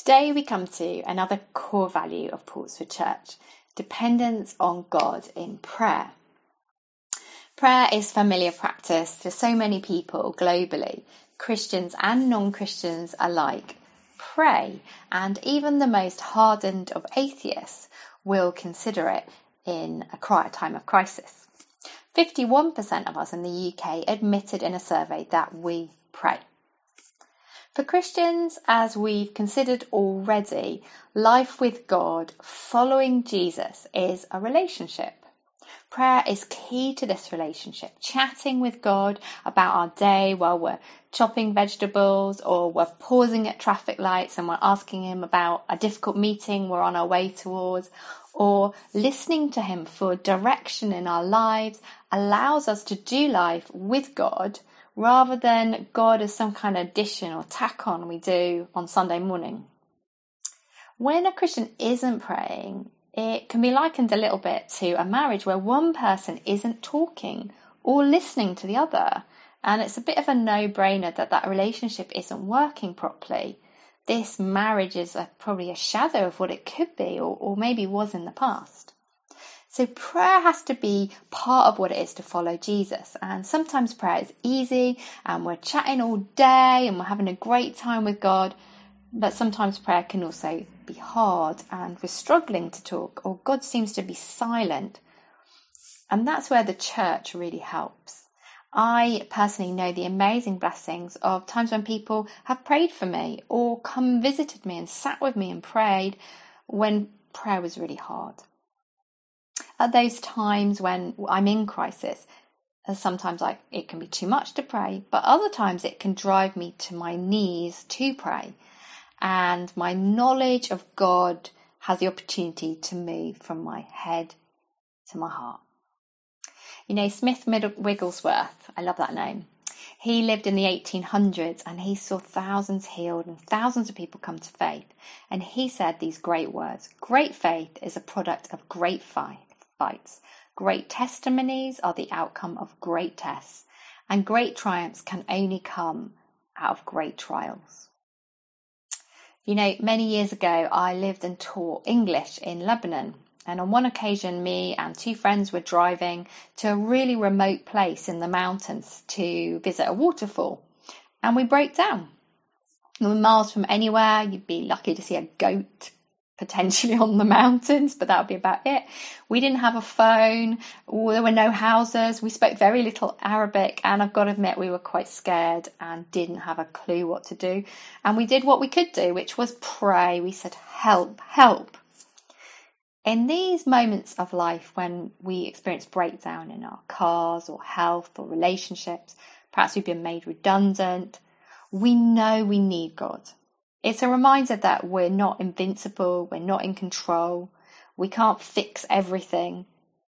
Today we come to another core value of Portswood Church dependence on God in prayer. Prayer is familiar practice to so many people globally, Christians and non Christians alike. Pray, and even the most hardened of atheists will consider it in a time of crisis. 51% of us in the UK admitted in a survey that we pray. For Christians, as we've considered already, life with God, following Jesus, is a relationship. Prayer is key to this relationship. Chatting with God about our day while we're chopping vegetables or we're pausing at traffic lights and we're asking Him about a difficult meeting we're on our way towards or listening to Him for direction in our lives allows us to do life with God rather than God as some kind of addition or tack on we do on Sunday morning. When a Christian isn't praying, it can be likened a little bit to a marriage where one person isn't talking or listening to the other. And it's a bit of a no brainer that that relationship isn't working properly. This marriage is a, probably a shadow of what it could be or, or maybe was in the past. So prayer has to be part of what it is to follow Jesus. And sometimes prayer is easy and we're chatting all day and we're having a great time with God. But sometimes prayer can also be hard and we're struggling to talk or God seems to be silent. And that's where the church really helps. I personally know the amazing blessings of times when people have prayed for me or come visited me and sat with me and prayed when prayer was really hard at those times when I'm in crisis, sometimes I, it can be too much to pray, but other times it can drive me to my knees to pray. And my knowledge of God has the opportunity to move from my head to my heart. You know, Smith Wigglesworth, I love that name. He lived in the 1800s and he saw thousands healed and thousands of people come to faith. And he said these great words Great faith is a product of great faith Great testimonies are the outcome of great tests, and great triumphs can only come out of great trials. You know, many years ago, I lived and taught English in Lebanon. And on one occasion, me and two friends were driving to a really remote place in the mountains to visit a waterfall. And we broke down. We were miles from anywhere. You'd be lucky to see a goat potentially on the mountains, but that would be about it. We didn't have a phone, there were no houses, we spoke very little Arabic, and I've got to admit, we were quite scared and didn't have a clue what to do. And we did what we could do, which was pray. We said, Help, help. In these moments of life when we experience breakdown in our cars or health or relationships, perhaps we've been made redundant, we know we need God. It's a reminder that we're not invincible, we're not in control, we can't fix everything.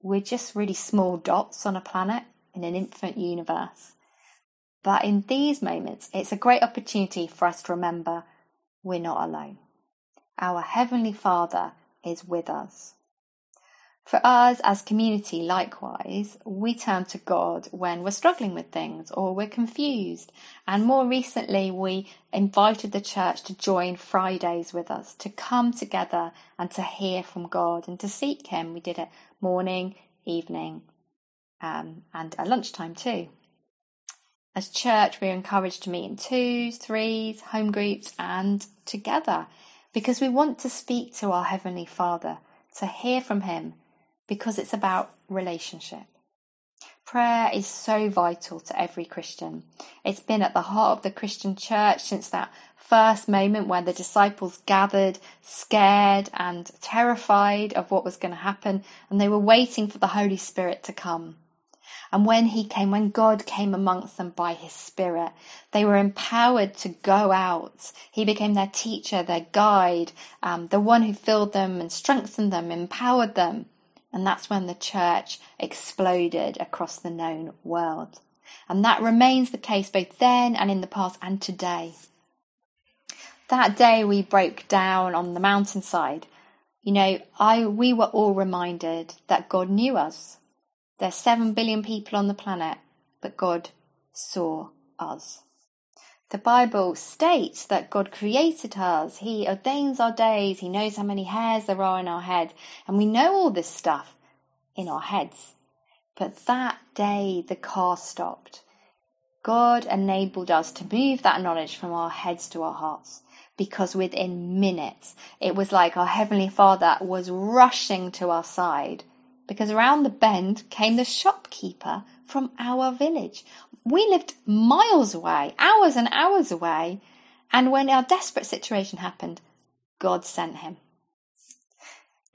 We're just really small dots on a planet in an infinite universe. But in these moments, it's a great opportunity for us to remember we're not alone. Our Heavenly Father is with us. For us as community, likewise, we turn to God when we're struggling with things or we're confused. And more recently, we invited the church to join Fridays with us, to come together and to hear from God and to seek Him. We did it morning, evening, um, and at lunchtime too. As church, we're encouraged to meet in twos, threes, home groups, and together because we want to speak to our Heavenly Father, to hear from Him because it's about relationship. Prayer is so vital to every Christian. It's been at the heart of the Christian church since that first moment when the disciples gathered, scared and terrified of what was going to happen, and they were waiting for the Holy Spirit to come. And when he came, when God came amongst them by his Spirit, they were empowered to go out. He became their teacher, their guide, um, the one who filled them and strengthened them, empowered them. And that's when the church exploded across the known world. And that remains the case both then and in the past and today. That day we broke down on the mountainside, you know, I we were all reminded that God knew us. There's seven billion people on the planet, but God saw us. The Bible states that God created us. He ordains our days. He knows how many hairs there are in our head. And we know all this stuff in our heads. But that day the car stopped. God enabled us to move that knowledge from our heads to our hearts because within minutes it was like our Heavenly Father was rushing to our side because around the bend came the shopkeeper from our village we lived miles away, hours and hours away. And when our desperate situation happened, God sent him.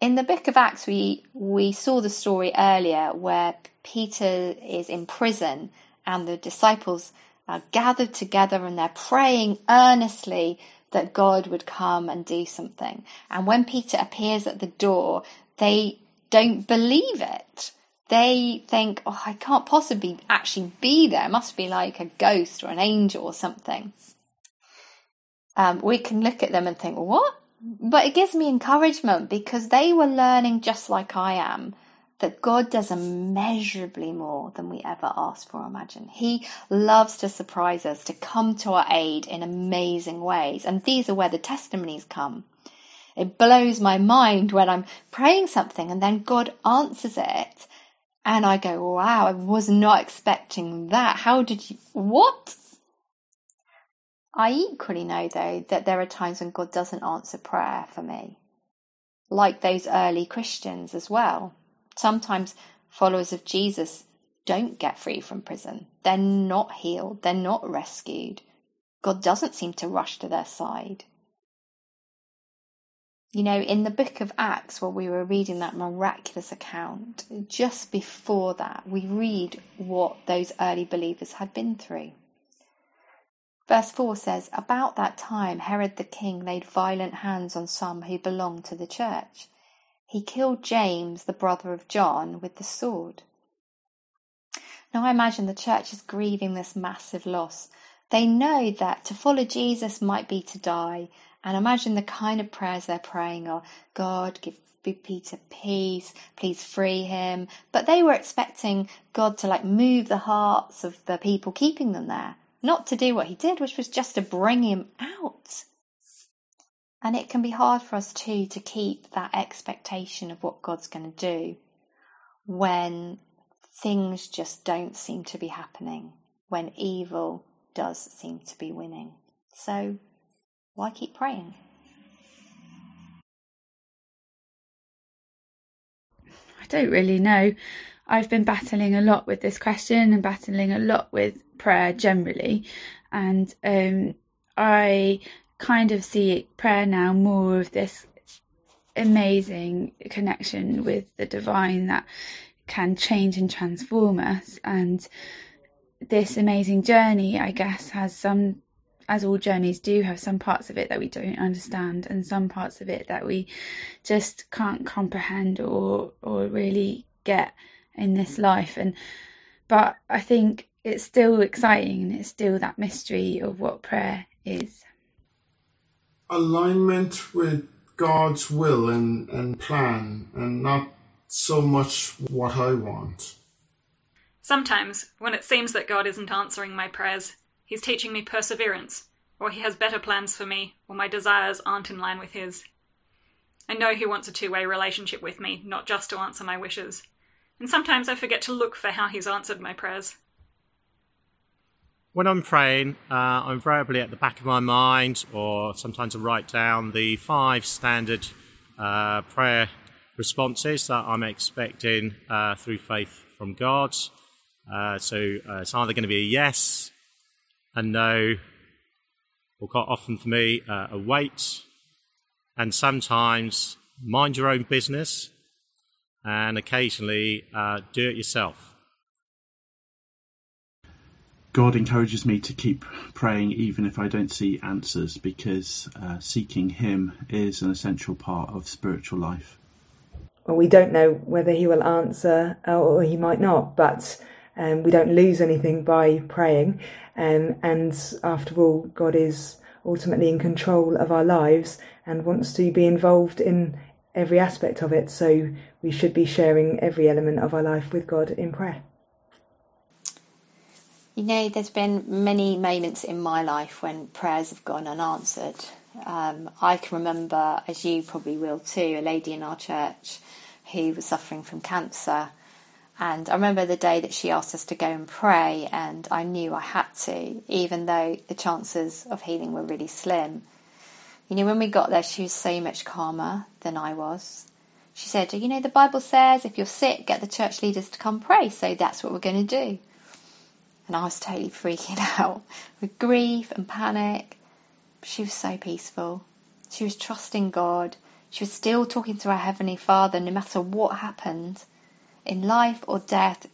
In the book of Acts, we, we saw the story earlier where Peter is in prison and the disciples are gathered together and they're praying earnestly that God would come and do something. And when Peter appears at the door, they don't believe it they think, oh, I can't possibly actually be there. It must be like a ghost or an angel or something. Um, we can look at them and think, what? But it gives me encouragement because they were learning just like I am that God does immeasurably more than we ever ask for or imagine. He loves to surprise us, to come to our aid in amazing ways. And these are where the testimonies come. It blows my mind when I'm praying something and then God answers it and I go, wow, I was not expecting that. How did you, what? I equally know though that there are times when God doesn't answer prayer for me. Like those early Christians as well. Sometimes followers of Jesus don't get free from prison. They're not healed. They're not rescued. God doesn't seem to rush to their side. You know, in the book of Acts, while we were reading that miraculous account, just before that, we read what those early believers had been through. Verse 4 says, About that time, Herod the king laid violent hands on some who belonged to the church. He killed James, the brother of John, with the sword. Now, I imagine the church is grieving this massive loss. They know that to follow Jesus might be to die, and imagine the kind of prayers they're praying are God, give Peter peace, please free him. But they were expecting God to like move the hearts of the people keeping them there, not to do what he did, which was just to bring him out. And it can be hard for us too to keep that expectation of what God's going to do when things just don't seem to be happening, when evil does seem to be winning. So why keep praying? I don't really know. I've been battling a lot with this question and battling a lot with prayer generally. And um, I kind of see prayer now more of this amazing connection with the divine that can change and transform us. And this amazing journey, I guess, has some as all journeys do have some parts of it that we don't understand and some parts of it that we just can't comprehend or or really get in this life and but I think it's still exciting and it's still that mystery of what prayer is alignment with God's will and, and plan and not so much what I want. Sometimes, when it seems that God isn't answering my prayers, He's teaching me perseverance, or he has better plans for me, or my desires aren't in line with his. I know he wants a two way relationship with me, not just to answer my wishes. And sometimes I forget to look for how he's answered my prayers. When I'm praying, uh, I'm invariably at the back of my mind, or sometimes I write down the five standard uh, prayer responses that I'm expecting uh, through faith from God. Uh, so uh, it's either going to be a yes, a no, or quite often for me, uh, a wait, and sometimes mind your own business, and occasionally uh, do it yourself. God encourages me to keep praying even if I don't see answers because uh, seeking Him is an essential part of spiritual life. Well, we don't know whether He will answer or He might not, but um, we don't lose anything by praying. Um, and after all, God is ultimately in control of our lives and wants to be involved in every aspect of it. So we should be sharing every element of our life with God in prayer. You know, there's been many moments in my life when prayers have gone unanswered. Um, I can remember, as you probably will too, a lady in our church who was suffering from cancer. And I remember the day that she asked us to go and pray, and I knew I had to, even though the chances of healing were really slim. You know, when we got there, she was so much calmer than I was. She said, You know, the Bible says if you're sick, get the church leaders to come pray, so that's what we're going to do. And I was totally freaking out with grief and panic. She was so peaceful. She was trusting God. She was still talking to her Heavenly Father no matter what happened. In life or death,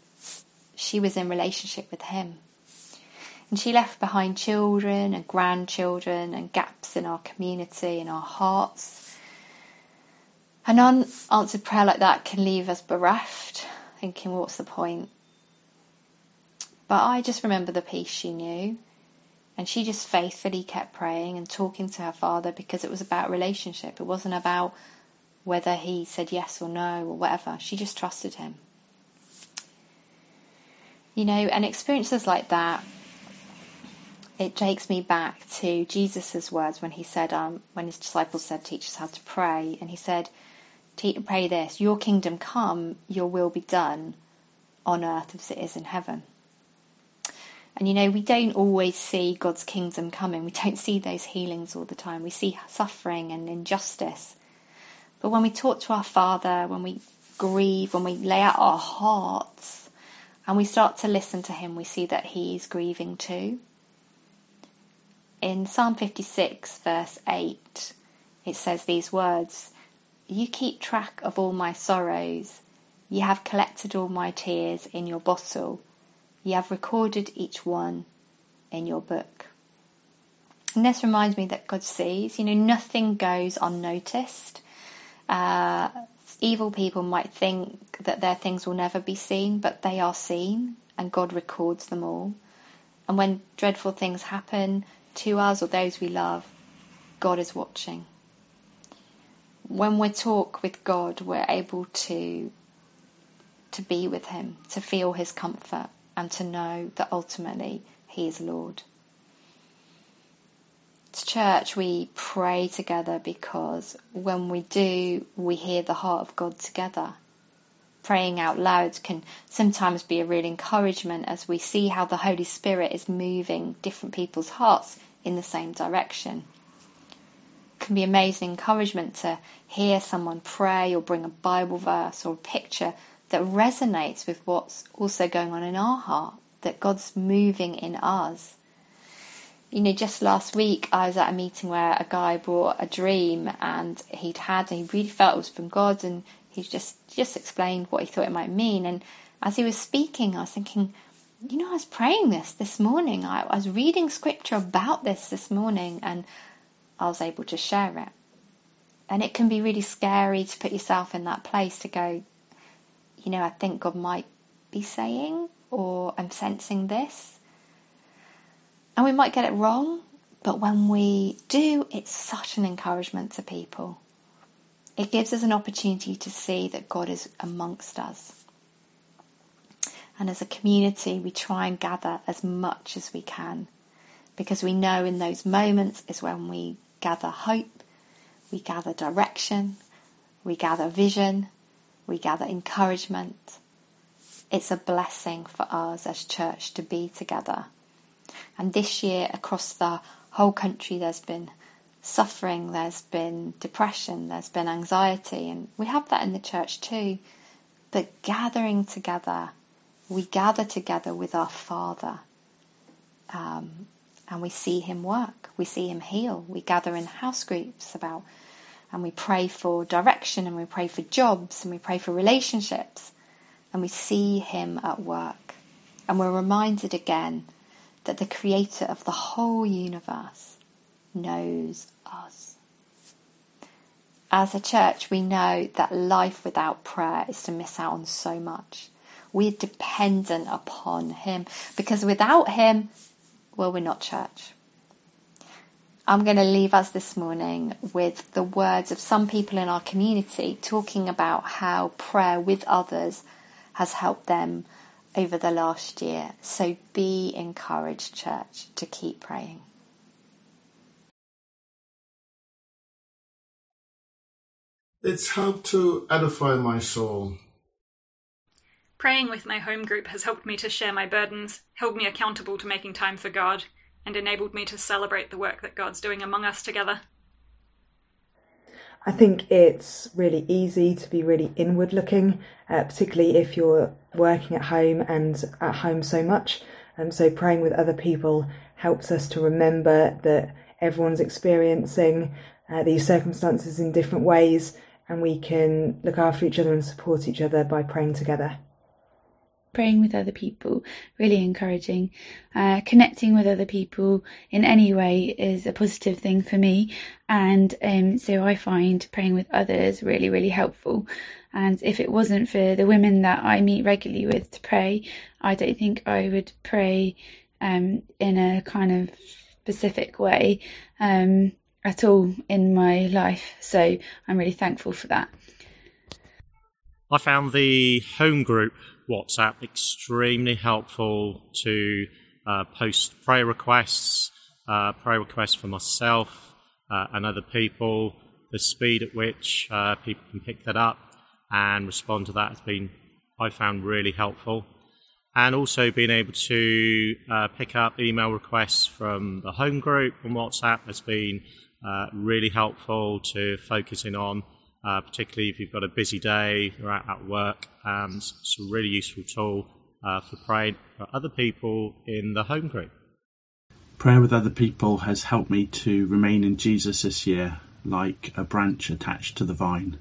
she was in relationship with Him. And she left behind children and grandchildren and gaps in our community, in our hearts. An unanswered prayer like that can leave us bereft, thinking, what's the point? But I just remember the peace she knew. And she just faithfully kept praying and talking to her father because it was about relationship. It wasn't about whether he said yes or no or whatever. She just trusted him. You know, and experiences like that, it takes me back to Jesus' words when he said, um, when his disciples said, teach us how to pray. And he said, pray this, your kingdom come, your will be done on earth as it is in heaven. And you know, we don't always see God's kingdom coming. We don't see those healings all the time. We see suffering and injustice. But when we talk to our Father, when we grieve, when we lay out our hearts, and we start to listen to Him, we see that He is grieving too. In Psalm 56, verse 8, it says these words You keep track of all my sorrows, you have collected all my tears in your bottle. You have recorded each one in your book. And this reminds me that God sees, you know, nothing goes unnoticed. Uh, evil people might think that their things will never be seen, but they are seen, and God records them all. And when dreadful things happen to us or those we love, God is watching. When we talk with God, we're able to to be with Him, to feel His comfort, and to know that ultimately He is Lord. Church, we pray together because when we do, we hear the heart of God together. Praying out loud can sometimes be a real encouragement as we see how the Holy Spirit is moving different people's hearts in the same direction. It can be amazing encouragement to hear someone pray or bring a Bible verse or a picture that resonates with what's also going on in our heart, that God's moving in us. You know, just last week I was at a meeting where a guy brought a dream and he'd had and he really felt it was from God and he just just explained what he thought it might mean. And as he was speaking, I was thinking, you know, I was praying this this morning. I, I was reading scripture about this this morning and I was able to share it. And it can be really scary to put yourself in that place to go, you know, I think God might be saying, or I'm sensing this. And we might get it wrong, but when we do, it's such an encouragement to people. It gives us an opportunity to see that God is amongst us. And as a community, we try and gather as much as we can because we know in those moments is when we gather hope, we gather direction, we gather vision, we gather encouragement. It's a blessing for us as church to be together. And this year, across the whole country, there's been suffering, there's been depression, there's been anxiety, and we have that in the church too. But gathering together, we gather together with our Father. Um, and we see him work, we see him heal. We gather in house groups about and we pray for direction and we pray for jobs and we pray for relationships and we see him at work. And we're reminded again that the creator of the whole universe knows us. As a church, we know that life without prayer is to miss out on so much. We're dependent upon Him because without Him, well, we're not church. I'm going to leave us this morning with the words of some people in our community talking about how prayer with others has helped them over the last year. So be encouraged, church, to keep praying. It's helped to edify my soul. Praying with my home group has helped me to share my burdens, held me accountable to making time for God, and enabled me to celebrate the work that God's doing among us together. I think it's really easy to be really inward looking, uh, particularly if you're working at home and at home so much. And um, so praying with other people helps us to remember that everyone's experiencing uh, these circumstances in different ways and we can look after each other and support each other by praying together praying with other people, really encouraging. Uh, connecting with other people in any way is a positive thing for me. And um, so I find praying with others really, really helpful. And if it wasn't for the women that I meet regularly with to pray, I don't think I would pray um, in a kind of specific way um, at all in my life. So I'm really thankful for that. I found the home group WhatsApp extremely helpful to uh, post prayer requests, uh, prayer requests for myself uh, and other people. The speed at which uh, people can pick that up and respond to that has been, I found, really helpful. And also being able to uh, pick up email requests from the home group on WhatsApp has been uh, really helpful to focusing on uh, particularly if you've got a busy day, you're out at work. Um, it's a really useful tool uh, for praying for other people in the home group. Prayer with other people has helped me to remain in Jesus this year, like a branch attached to the vine.